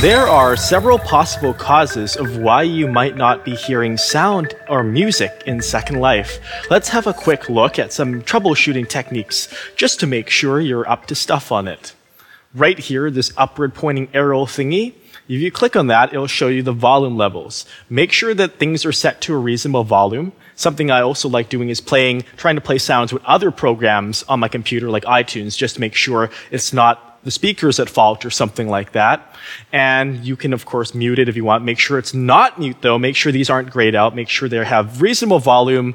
There are several possible causes of why you might not be hearing sound or music in Second Life. Let's have a quick look at some troubleshooting techniques just to make sure you're up to stuff on it. Right here, this upward pointing arrow thingy, if you click on that, it'll show you the volume levels. Make sure that things are set to a reasonable volume. Something I also like doing is playing, trying to play sounds with other programs on my computer like iTunes just to make sure it's not the speakers at fault or something like that. And you can, of course, mute it if you want. Make sure it's not mute, though. Make sure these aren't grayed out. Make sure they have reasonable volume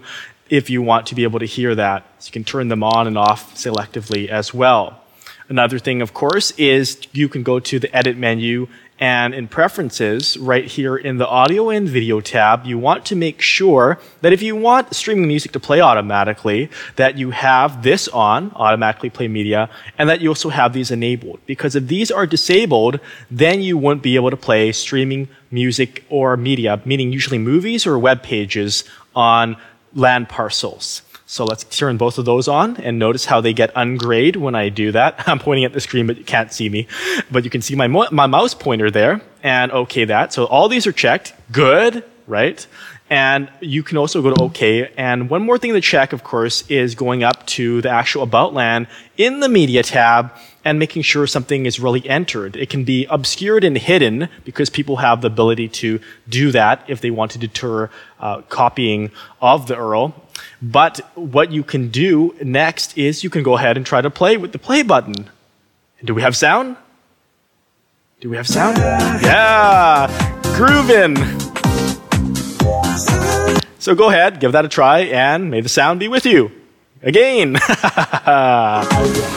if you want to be able to hear that. So you can turn them on and off selectively as well. Another thing, of course, is you can go to the edit menu and in preferences, right here in the audio and video tab, you want to make sure that if you want streaming music to play automatically, that you have this on, automatically play media, and that you also have these enabled. Because if these are disabled, then you won't be able to play streaming music or media, meaning usually movies or web pages on land parcels. So let's turn both of those on and notice how they get ungrayed when I do that. I'm pointing at the screen, but you can't see me. But you can see my, my mouse pointer there and okay that. So all these are checked. Good, right? And you can also go to OK. And one more thing to check, of course, is going up to the actual About land in the Media tab and making sure something is really entered. It can be obscured and hidden because people have the ability to do that if they want to deter uh, copying of the URL. But what you can do next is you can go ahead and try to play with the play button. Do we have sound? Do we have sound? Yeah! Groovin'! So go ahead, give that a try, and may the sound be with you. Again!